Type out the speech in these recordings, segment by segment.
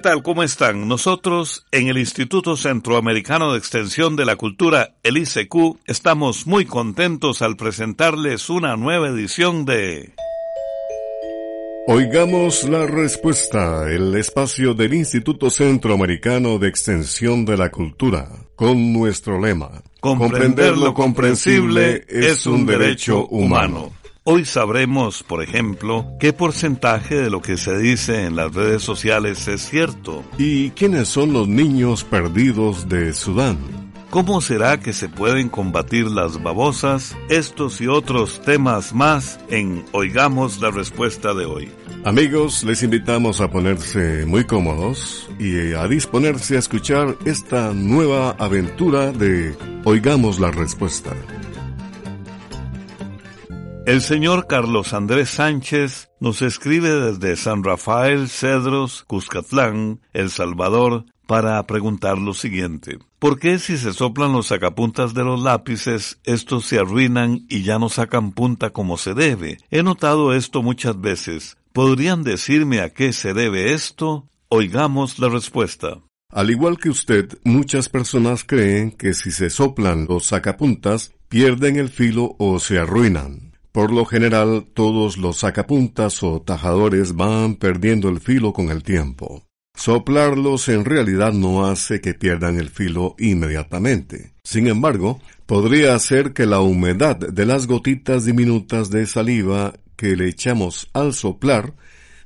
¿Qué tal? ¿Cómo están? Nosotros en el Instituto Centroamericano de Extensión de la Cultura, el ICQ, estamos muy contentos al presentarles una nueva edición de... Oigamos la respuesta, el espacio del Instituto Centroamericano de Extensión de la Cultura, con nuestro lema. Comprender lo comprensible es un derecho humano. Hoy sabremos, por ejemplo, qué porcentaje de lo que se dice en las redes sociales es cierto. ¿Y quiénes son los niños perdidos de Sudán? ¿Cómo será que se pueden combatir las babosas? Estos y otros temas más en Oigamos la Respuesta de hoy. Amigos, les invitamos a ponerse muy cómodos y a disponerse a escuchar esta nueva aventura de Oigamos la Respuesta. El señor Carlos Andrés Sánchez nos escribe desde San Rafael, Cedros, Cuscatlán, El Salvador, para preguntar lo siguiente. ¿Por qué si se soplan los sacapuntas de los lápices, estos se arruinan y ya no sacan punta como se debe? He notado esto muchas veces. ¿Podrían decirme a qué se debe esto? Oigamos la respuesta. Al igual que usted, muchas personas creen que si se soplan los sacapuntas, pierden el filo o se arruinan. Por lo general, todos los sacapuntas o tajadores van perdiendo el filo con el tiempo. Soplarlos en realidad no hace que pierdan el filo inmediatamente. Sin embargo, podría hacer que la humedad de las gotitas diminutas de saliva que le echamos al soplar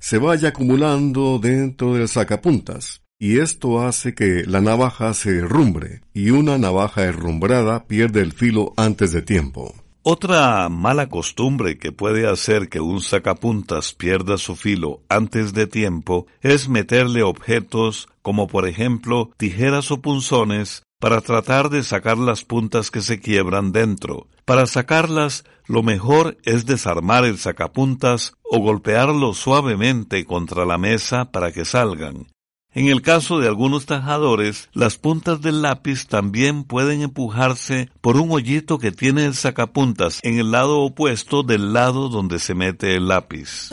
se vaya acumulando dentro del sacapuntas, y esto hace que la navaja se herrumbre, y una navaja herrumbrada pierde el filo antes de tiempo. Otra mala costumbre que puede hacer que un sacapuntas pierda su filo antes de tiempo es meterle objetos como por ejemplo tijeras o punzones para tratar de sacar las puntas que se quiebran dentro. Para sacarlas, lo mejor es desarmar el sacapuntas o golpearlo suavemente contra la mesa para que salgan. En el caso de algunos tajadores, las puntas del lápiz también pueden empujarse por un hoyito que tiene el sacapuntas en el lado opuesto del lado donde se mete el lápiz.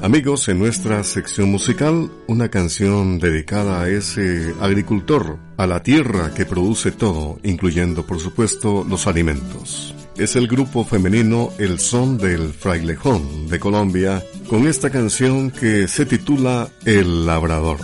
Amigos, en nuestra sección musical, una canción dedicada a ese agricultor, a la tierra que produce todo, incluyendo por supuesto los alimentos es el grupo femenino El Son del Frailejón de Colombia con esta canción que se titula El Labrador.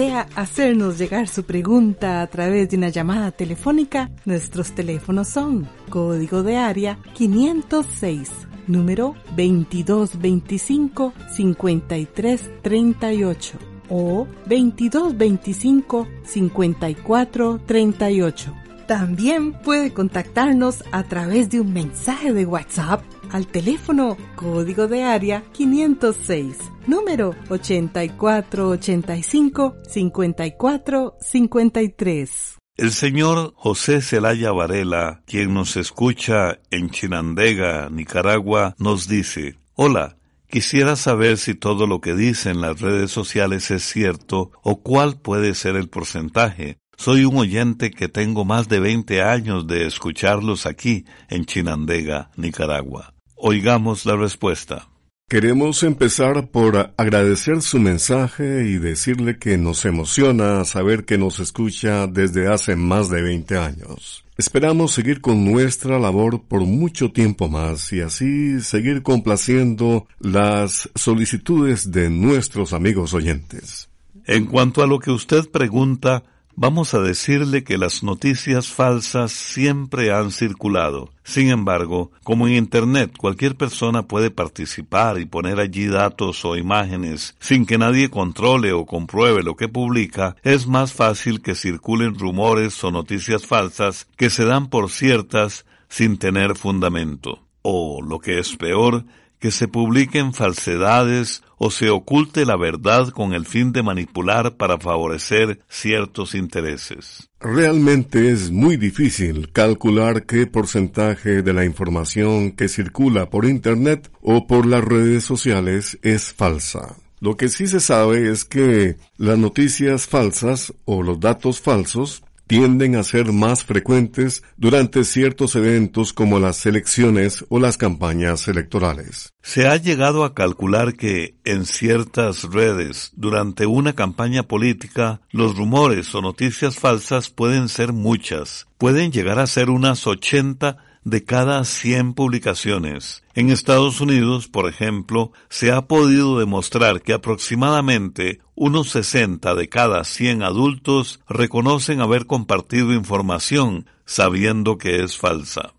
Desea hacernos llegar su pregunta a través de una llamada telefónica, nuestros teléfonos son código de área 506, número 2225-5338 o 2225-5438. También puede contactarnos a través de un mensaje de WhatsApp al teléfono código de área 506, número 8485-5453. El señor José Celaya Varela, quien nos escucha en Chinandega, Nicaragua, nos dice, Hola, quisiera saber si todo lo que dicen las redes sociales es cierto o cuál puede ser el porcentaje. Soy un oyente que tengo más de 20 años de escucharlos aquí en Chinandega, Nicaragua. Oigamos la respuesta. Queremos empezar por agradecer su mensaje y decirle que nos emociona saber que nos escucha desde hace más de 20 años. Esperamos seguir con nuestra labor por mucho tiempo más y así seguir complaciendo las solicitudes de nuestros amigos oyentes. En cuanto a lo que usted pregunta, Vamos a decirle que las noticias falsas siempre han circulado. Sin embargo, como en Internet cualquier persona puede participar y poner allí datos o imágenes sin que nadie controle o compruebe lo que publica, es más fácil que circulen rumores o noticias falsas que se dan por ciertas sin tener fundamento. O, lo que es peor, que se publiquen falsedades o se oculte la verdad con el fin de manipular para favorecer ciertos intereses. Realmente es muy difícil calcular qué porcentaje de la información que circula por Internet o por las redes sociales es falsa. Lo que sí se sabe es que las noticias falsas o los datos falsos tienden a ser más frecuentes durante ciertos eventos como las elecciones o las campañas electorales. Se ha llegado a calcular que en ciertas redes, durante una campaña política, los rumores o noticias falsas pueden ser muchas, pueden llegar a ser unas 80 de cada 100 publicaciones. En Estados Unidos, por ejemplo, se ha podido demostrar que aproximadamente unos 60 de cada 100 adultos reconocen haber compartido información sabiendo que es falsa.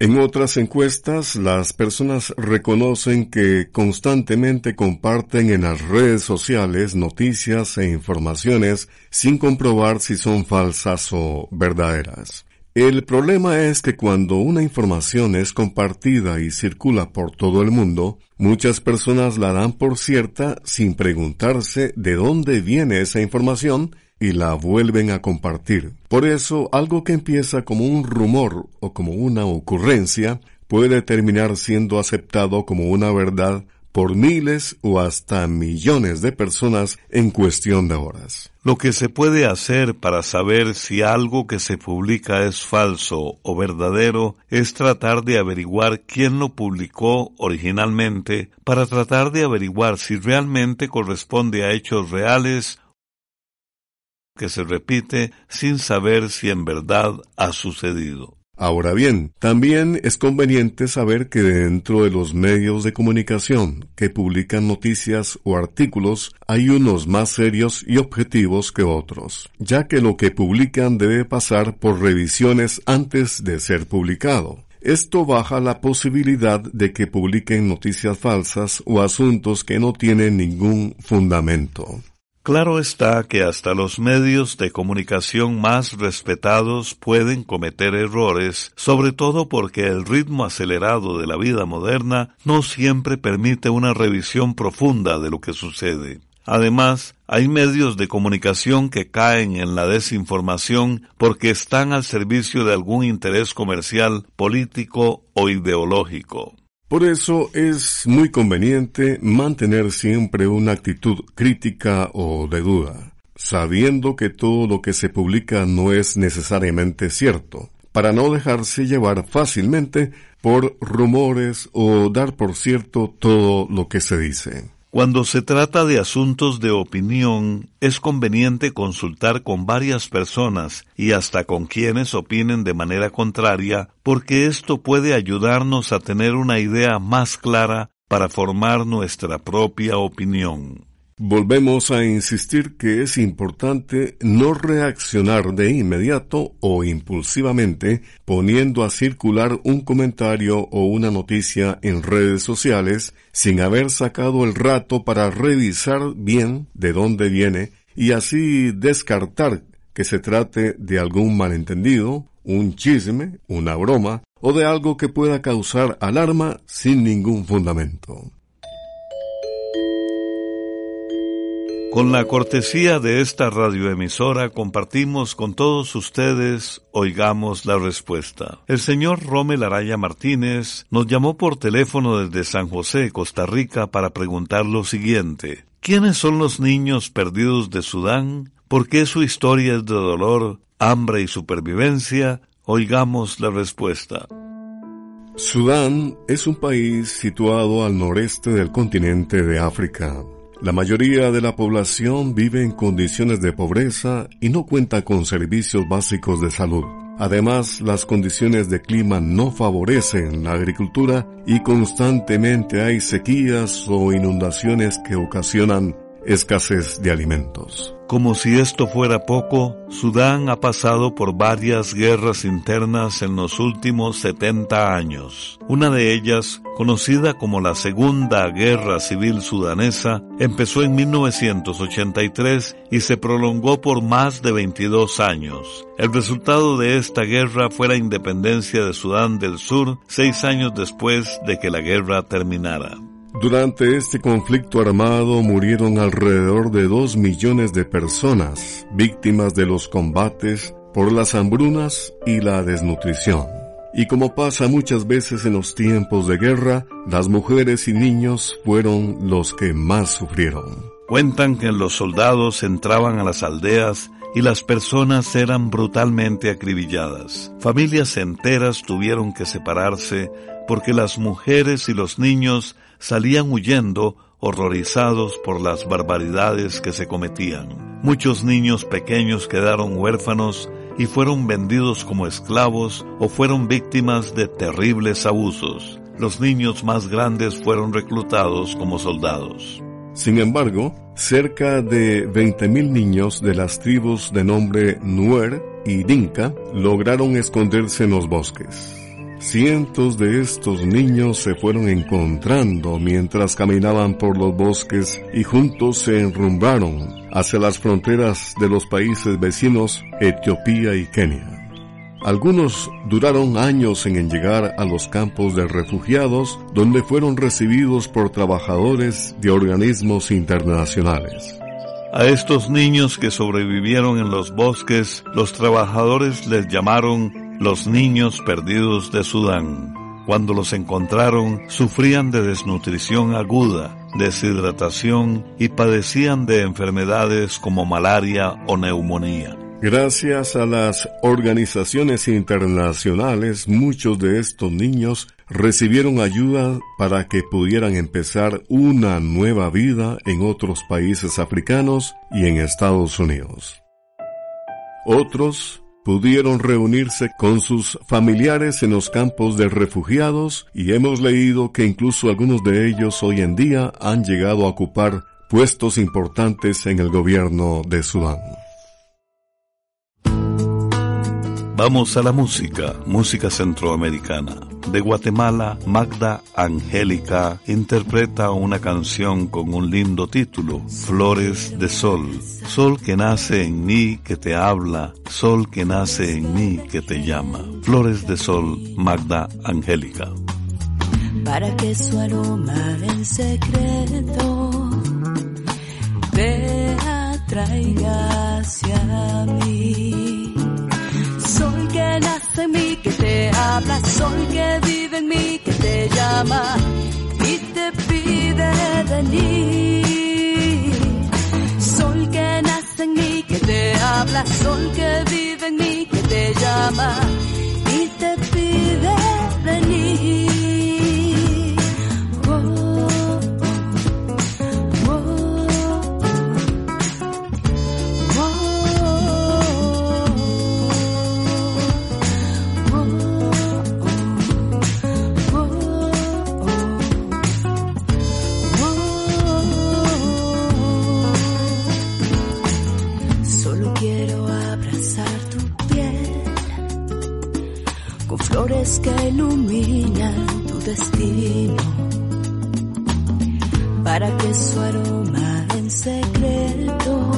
En otras encuestas, las personas reconocen que constantemente comparten en las redes sociales noticias e informaciones sin comprobar si son falsas o verdaderas. El problema es que cuando una información es compartida y circula por todo el mundo, muchas personas la dan por cierta sin preguntarse de dónde viene esa información y la vuelven a compartir. Por eso, algo que empieza como un rumor o como una ocurrencia puede terminar siendo aceptado como una verdad por miles o hasta millones de personas en cuestión de horas. Lo que se puede hacer para saber si algo que se publica es falso o verdadero es tratar de averiguar quién lo publicó originalmente para tratar de averiguar si realmente corresponde a hechos reales que se repite sin saber si en verdad ha sucedido. Ahora bien, también es conveniente saber que dentro de los medios de comunicación que publican noticias o artículos hay unos más serios y objetivos que otros, ya que lo que publican debe pasar por revisiones antes de ser publicado. Esto baja la posibilidad de que publiquen noticias falsas o asuntos que no tienen ningún fundamento. Claro está que hasta los medios de comunicación más respetados pueden cometer errores, sobre todo porque el ritmo acelerado de la vida moderna no siempre permite una revisión profunda de lo que sucede. Además, hay medios de comunicación que caen en la desinformación porque están al servicio de algún interés comercial, político o ideológico. Por eso es muy conveniente mantener siempre una actitud crítica o de duda, sabiendo que todo lo que se publica no es necesariamente cierto, para no dejarse llevar fácilmente por rumores o dar por cierto todo lo que se dice. Cuando se trata de asuntos de opinión, es conveniente consultar con varias personas y hasta con quienes opinen de manera contraria, porque esto puede ayudarnos a tener una idea más clara para formar nuestra propia opinión. Volvemos a insistir que es importante no reaccionar de inmediato o impulsivamente poniendo a circular un comentario o una noticia en redes sociales sin haber sacado el rato para revisar bien de dónde viene y así descartar que se trate de algún malentendido, un chisme, una broma o de algo que pueda causar alarma sin ningún fundamento. Con la cortesía de esta radioemisora compartimos con todos ustedes, oigamos la respuesta. El señor Romel Araya Martínez nos llamó por teléfono desde San José, Costa Rica, para preguntar lo siguiente. ¿Quiénes son los niños perdidos de Sudán? ¿Por qué su historia es de dolor, hambre y supervivencia? Oigamos la respuesta. Sudán es un país situado al noreste del continente de África. La mayoría de la población vive en condiciones de pobreza y no cuenta con servicios básicos de salud. Además, las condiciones de clima no favorecen la agricultura y constantemente hay sequías o inundaciones que ocasionan escasez de alimentos. Como si esto fuera poco, Sudán ha pasado por varias guerras internas en los últimos 70 años. Una de ellas, conocida como la Segunda Guerra Civil Sudanesa, empezó en 1983 y se prolongó por más de 22 años. El resultado de esta guerra fue la independencia de Sudán del Sur seis años después de que la guerra terminara. Durante este conflicto armado murieron alrededor de dos millones de personas, víctimas de los combates por las hambrunas y la desnutrición. Y como pasa muchas veces en los tiempos de guerra, las mujeres y niños fueron los que más sufrieron. Cuentan que los soldados entraban a las aldeas y las personas eran brutalmente acribilladas. Familias enteras tuvieron que separarse porque las mujeres y los niños salían huyendo horrorizados por las barbaridades que se cometían. Muchos niños pequeños quedaron huérfanos y fueron vendidos como esclavos o fueron víctimas de terribles abusos. Los niños más grandes fueron reclutados como soldados. Sin embargo, cerca de 20.000 niños de las tribus de nombre Nuer y Dinka lograron esconderse en los bosques. Cientos de estos niños se fueron encontrando mientras caminaban por los bosques y juntos se enrumbaron hacia las fronteras de los países vecinos Etiopía y Kenia. Algunos duraron años en llegar a los campos de refugiados donde fueron recibidos por trabajadores de organismos internacionales. A estos niños que sobrevivieron en los bosques, los trabajadores les llamaron los niños perdidos de Sudán. Cuando los encontraron, sufrían de desnutrición aguda, deshidratación y padecían de enfermedades como malaria o neumonía. Gracias a las organizaciones internacionales, muchos de estos niños recibieron ayuda para que pudieran empezar una nueva vida en otros países africanos y en Estados Unidos. Otros pudieron reunirse con sus familiares en los campos de refugiados y hemos leído que incluso algunos de ellos hoy en día han llegado a ocupar puestos importantes en el gobierno de Sudán. Vamos a la música, música centroamericana. De Guatemala, Magda Angélica interpreta una canción con un lindo título, Flores de Sol. Sol que nace en mí, que te habla, sol que nace en mí, que te llama. Flores de Sol, Magda Angélica. Para que su aroma en secreto te atraiga hacia mí que nace en mí, que te habla, sol que vive en mí, que te llama y te pide venir. Sol que nace en mí, que te habla, sol que vive en mí, que te llama y te pide venir. Que ilumina tu destino, para que su aroma en secreto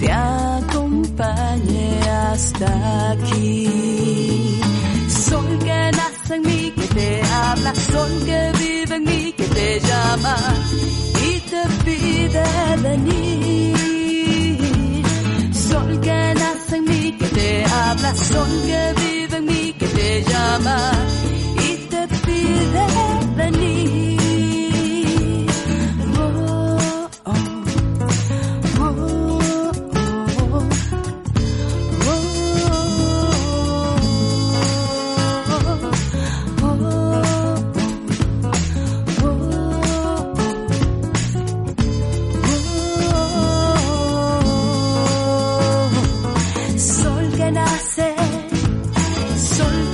te acompañe hasta aquí. Sol que nace en mí, que te habla, sol que vive en mí, que te llama y te pide venir. Sol que nace en mí, que te habla, sol que vive mí, que te llama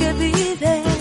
que vive.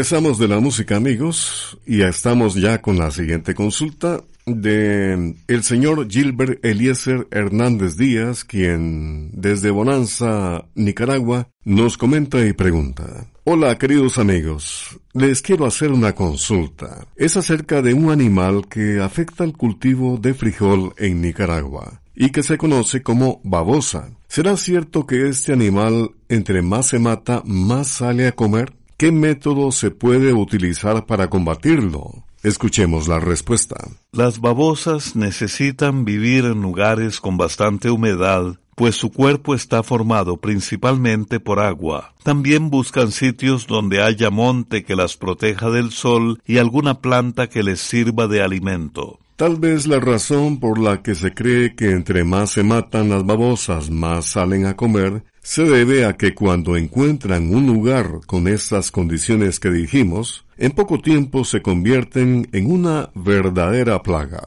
Regresamos de la música, amigos, y estamos ya con la siguiente consulta de el señor Gilbert Eliezer Hernández Díaz, quien desde Bonanza, Nicaragua, nos comenta y pregunta. Hola, queridos amigos. Les quiero hacer una consulta. Es acerca de un animal que afecta el cultivo de frijol en Nicaragua y que se conoce como babosa. ¿Será cierto que este animal, entre más se mata, más sale a comer? ¿Qué método se puede utilizar para combatirlo? Escuchemos la respuesta. Las babosas necesitan vivir en lugares con bastante humedad, pues su cuerpo está formado principalmente por agua. También buscan sitios donde haya monte que las proteja del sol y alguna planta que les sirva de alimento. Tal vez la razón por la que se cree que entre más se matan las babosas, más salen a comer, se debe a que cuando encuentran un lugar con estas condiciones que dijimos, en poco tiempo se convierten en una verdadera plaga.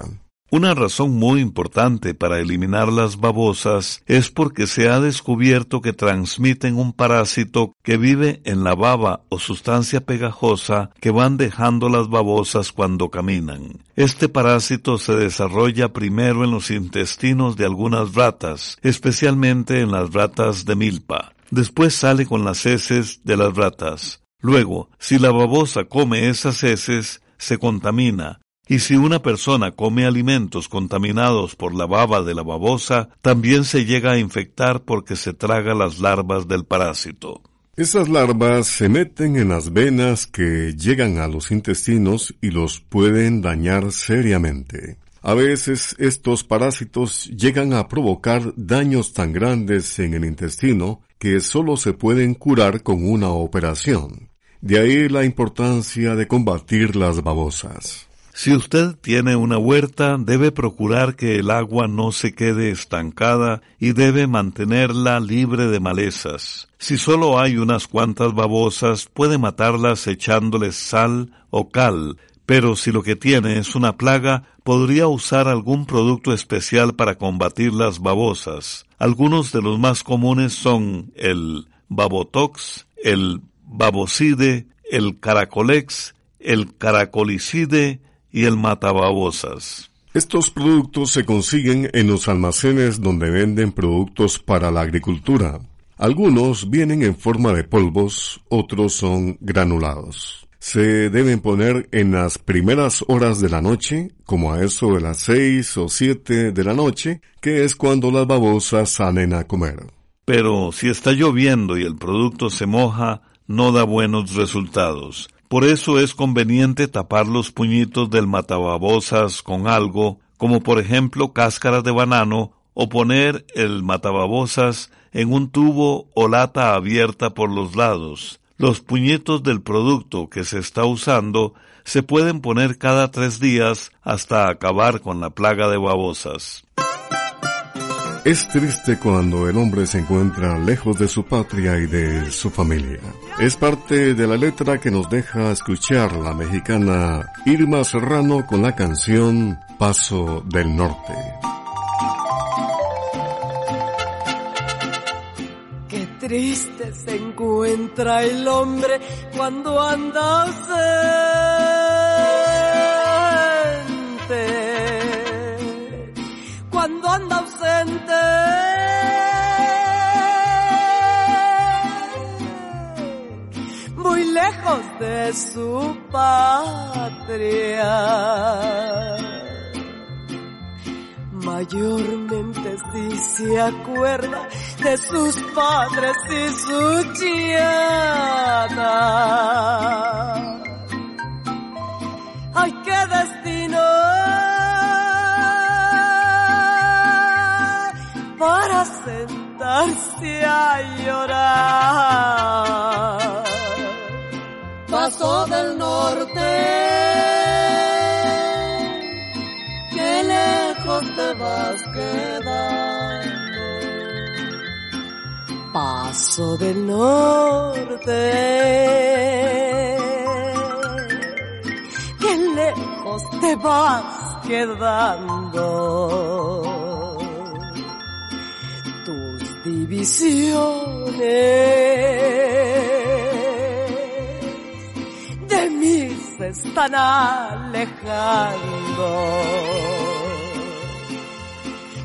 Una razón muy importante para eliminar las babosas es porque se ha descubierto que transmiten un parásito que vive en la baba o sustancia pegajosa que van dejando las babosas cuando caminan. Este parásito se desarrolla primero en los intestinos de algunas ratas, especialmente en las ratas de milpa. Después sale con las heces de las ratas. Luego, si la babosa come esas heces, se contamina, y si una persona come alimentos contaminados por la baba de la babosa, también se llega a infectar porque se traga las larvas del parásito. Esas larvas se meten en las venas que llegan a los intestinos y los pueden dañar seriamente. A veces estos parásitos llegan a provocar daños tan grandes en el intestino que solo se pueden curar con una operación. De ahí la importancia de combatir las babosas. Si usted tiene una huerta, debe procurar que el agua no se quede estancada y debe mantenerla libre de malezas. Si solo hay unas cuantas babosas, puede matarlas echándoles sal o cal, pero si lo que tiene es una plaga, podría usar algún producto especial para combatir las babosas. Algunos de los más comunes son el babotox, el babocide, el caracolex, el caracolicide y el matababosas. Estos productos se consiguen en los almacenes donde venden productos para la agricultura. Algunos vienen en forma de polvos, otros son granulados. Se deben poner en las primeras horas de la noche, como a eso de las seis o siete de la noche, que es cuando las babosas salen a comer. Pero si está lloviendo y el producto se moja, no da buenos resultados. Por eso es conveniente tapar los puñitos del matababosas con algo, como por ejemplo cáscaras de banano, o poner el matababosas en un tubo o lata abierta por los lados. Los puñitos del producto que se está usando se pueden poner cada tres días hasta acabar con la plaga de babosas. Es triste cuando el hombre se encuentra lejos de su patria y de su familia. Es parte de la letra que nos deja escuchar la mexicana Irma Serrano con la canción Paso del Norte. Qué triste se encuentra el hombre cuando anda cuando anda ausente. Muy lejos de su patria. Mayormente si se acuerda de sus padres y su chiada. Para sentarse a llorar. Paso del norte, que lejos te vas quedando. Paso del norte, que lejos te vas quedando. Divisiones de mí se están alejando.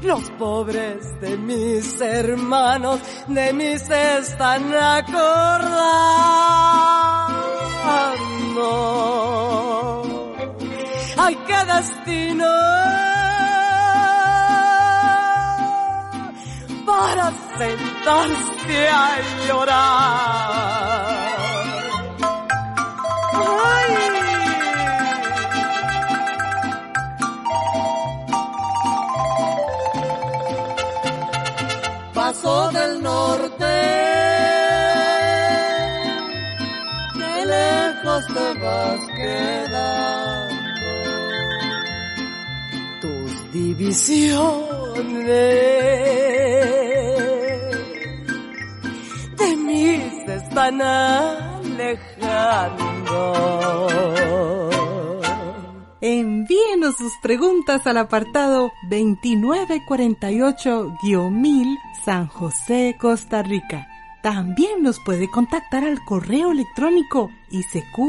Los pobres de mis hermanos de mí se están acordando. Ay, qué destino para sentarse a llorar. Paso del norte, que lejos te vas quedando. Tus divisiones están alejando. Envíenos sus preguntas al apartado 2948-1000 San José, Costa Rica. También nos puede contactar al correo electrónico isq.org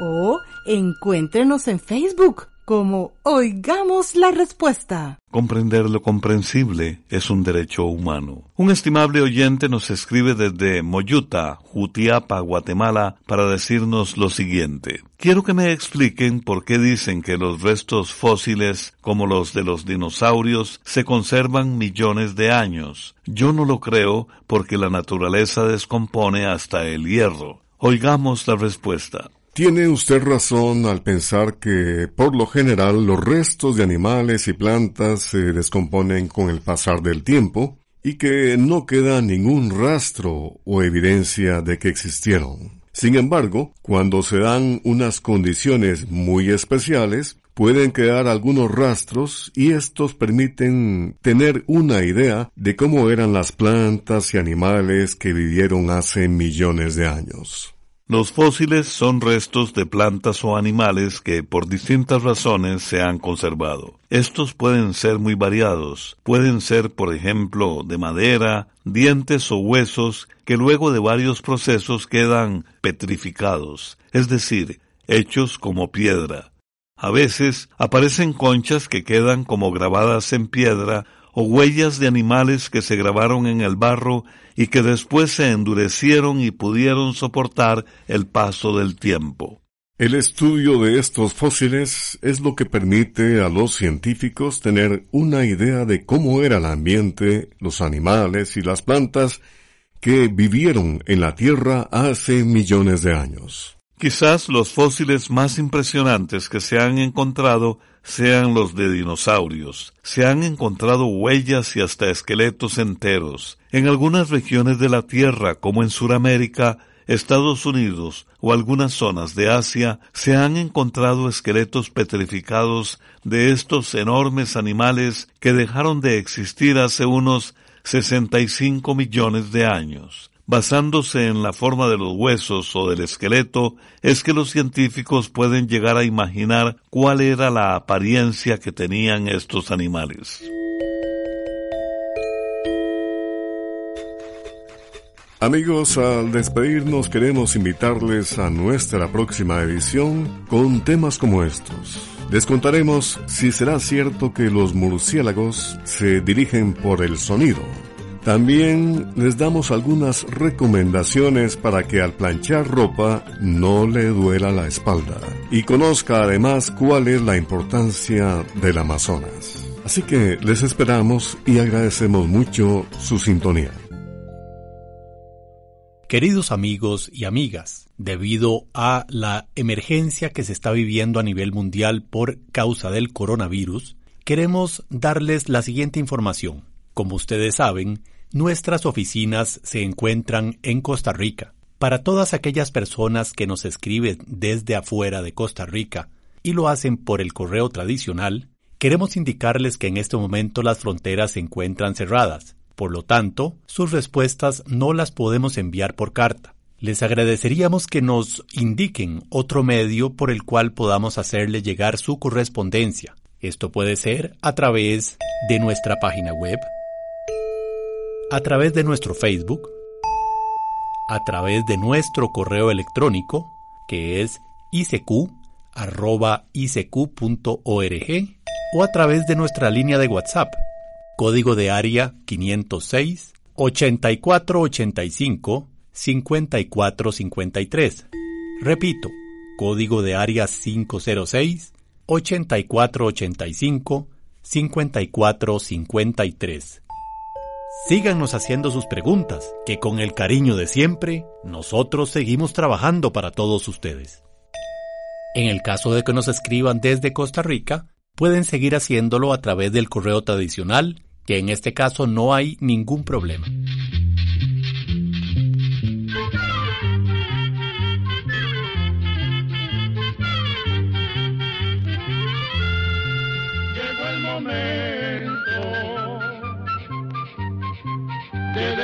o encuéntrenos en Facebook como Oigamos la Respuesta. Comprender lo comprensible es un derecho humano. Un estimable oyente nos escribe desde Moyuta, Jutiapa, Guatemala, para decirnos lo siguiente. Quiero que me expliquen por qué dicen que los restos fósiles, como los de los dinosaurios, se conservan millones de años. Yo no lo creo porque la naturaleza descompone hasta el hierro. Oigamos la respuesta. Tiene usted razón al pensar que, por lo general, los restos de animales y plantas se descomponen con el pasar del tiempo y que no queda ningún rastro o evidencia de que existieron. Sin embargo, cuando se dan unas condiciones muy especiales, pueden quedar algunos rastros y estos permiten tener una idea de cómo eran las plantas y animales que vivieron hace millones de años. Los fósiles son restos de plantas o animales que por distintas razones se han conservado. Estos pueden ser muy variados. Pueden ser, por ejemplo, de madera, dientes o huesos que luego de varios procesos quedan petrificados, es decir, hechos como piedra. A veces aparecen conchas que quedan como grabadas en piedra o huellas de animales que se grabaron en el barro y que después se endurecieron y pudieron soportar el paso del tiempo. El estudio de estos fósiles es lo que permite a los científicos tener una idea de cómo era el ambiente, los animales y las plantas que vivieron en la Tierra hace millones de años. Quizás los fósiles más impresionantes que se han encontrado sean los de dinosaurios. Se han encontrado huellas y hasta esqueletos enteros. En algunas regiones de la Tierra, como en Sudamérica, Estados Unidos o algunas zonas de Asia, se han encontrado esqueletos petrificados de estos enormes animales que dejaron de existir hace unos 65 millones de años. Basándose en la forma de los huesos o del esqueleto, es que los científicos pueden llegar a imaginar cuál era la apariencia que tenían estos animales. Amigos, al despedirnos queremos invitarles a nuestra próxima edición con temas como estos. Les contaremos si será cierto que los murciélagos se dirigen por el sonido también les damos algunas recomendaciones para que al planchar ropa no le duela la espalda y conozca además cuál es la importancia del Amazonas. Así que les esperamos y agradecemos mucho su sintonía. Queridos amigos y amigas, debido a la emergencia que se está viviendo a nivel mundial por causa del coronavirus, queremos darles la siguiente información. Como ustedes saben, Nuestras oficinas se encuentran en Costa Rica. Para todas aquellas personas que nos escriben desde afuera de Costa Rica y lo hacen por el correo tradicional, queremos indicarles que en este momento las fronteras se encuentran cerradas. Por lo tanto, sus respuestas no las podemos enviar por carta. Les agradeceríamos que nos indiquen otro medio por el cual podamos hacerle llegar su correspondencia. Esto puede ser a través de nuestra página web a través de nuestro Facebook, a través de nuestro correo electrónico, que es icq.org, o a través de nuestra línea de WhatsApp, código de área 506 8485 5453. Repito, código de área 506 8485 5453. Síganos haciendo sus preguntas, que con el cariño de siempre, nosotros seguimos trabajando para todos ustedes. En el caso de que nos escriban desde Costa Rica, pueden seguir haciéndolo a través del correo tradicional, que en este caso no hay ningún problema.